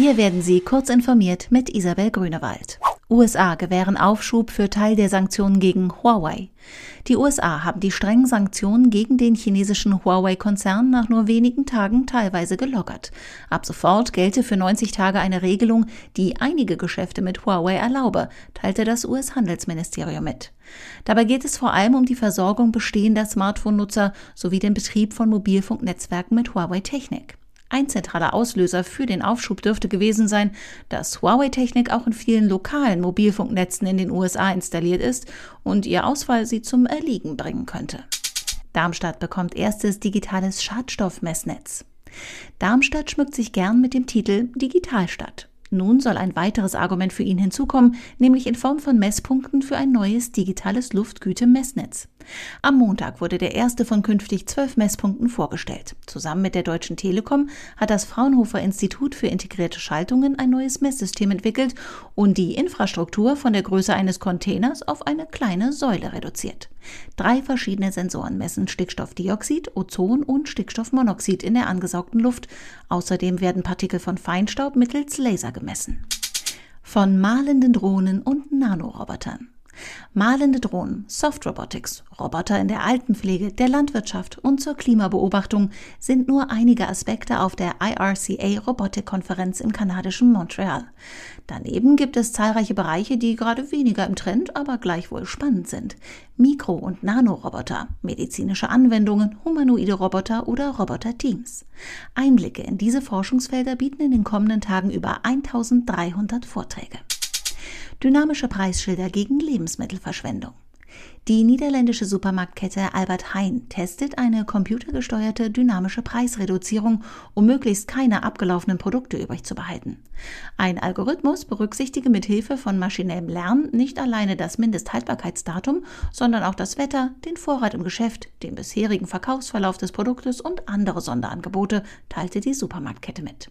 Hier werden Sie kurz informiert mit Isabel Grünewald. USA gewähren Aufschub für Teil der Sanktionen gegen Huawei. Die USA haben die strengen Sanktionen gegen den chinesischen Huawei-Konzern nach nur wenigen Tagen teilweise gelockert. Ab sofort gelte für 90 Tage eine Regelung, die einige Geschäfte mit Huawei erlaube, teilte das US-Handelsministerium mit. Dabei geht es vor allem um die Versorgung bestehender Smartphone-Nutzer sowie den Betrieb von Mobilfunknetzwerken mit Huawei-Technik. Ein zentraler Auslöser für den Aufschub dürfte gewesen sein, dass Huawei-Technik auch in vielen lokalen Mobilfunknetzen in den USA installiert ist und ihr Ausfall sie zum Erliegen bringen könnte. Darmstadt bekommt erstes digitales Schadstoffmessnetz. Darmstadt schmückt sich gern mit dem Titel Digitalstadt. Nun soll ein weiteres Argument für ihn hinzukommen, nämlich in Form von Messpunkten für ein neues digitales Luftgüte-Messnetz. Am Montag wurde der erste von künftig zwölf Messpunkten vorgestellt. Zusammen mit der Deutschen Telekom hat das Fraunhofer Institut für integrierte Schaltungen ein neues Messsystem entwickelt und die Infrastruktur von der Größe eines Containers auf eine kleine Säule reduziert. Drei verschiedene Sensoren messen Stickstoffdioxid, Ozon und Stickstoffmonoxid in der angesaugten Luft. Außerdem werden Partikel von Feinstaub mittels Laser gemessen. Von malenden Drohnen und Nanorobotern. Malende Drohnen, Soft Robotics, Roboter in der Altenpflege, der Landwirtschaft und zur Klimabeobachtung sind nur einige Aspekte auf der IRCA Robotikkonferenz im kanadischen Montreal. Daneben gibt es zahlreiche Bereiche, die gerade weniger im Trend, aber gleichwohl spannend sind. Mikro- und Nanoroboter, medizinische Anwendungen, humanoide Roboter oder Roboterteams. Einblicke in diese Forschungsfelder bieten in den kommenden Tagen über 1300 Vorträge. Dynamische Preisschilder gegen Lebensmittelverschwendung. Die niederländische Supermarktkette Albert Heijn testet eine computergesteuerte dynamische Preisreduzierung, um möglichst keine abgelaufenen Produkte übrig zu behalten. Ein Algorithmus berücksichtige mit Hilfe von maschinellem Lernen nicht alleine das Mindesthaltbarkeitsdatum, sondern auch das Wetter, den Vorrat im Geschäft, den bisherigen Verkaufsverlauf des Produktes und andere Sonderangebote, teilte die Supermarktkette mit.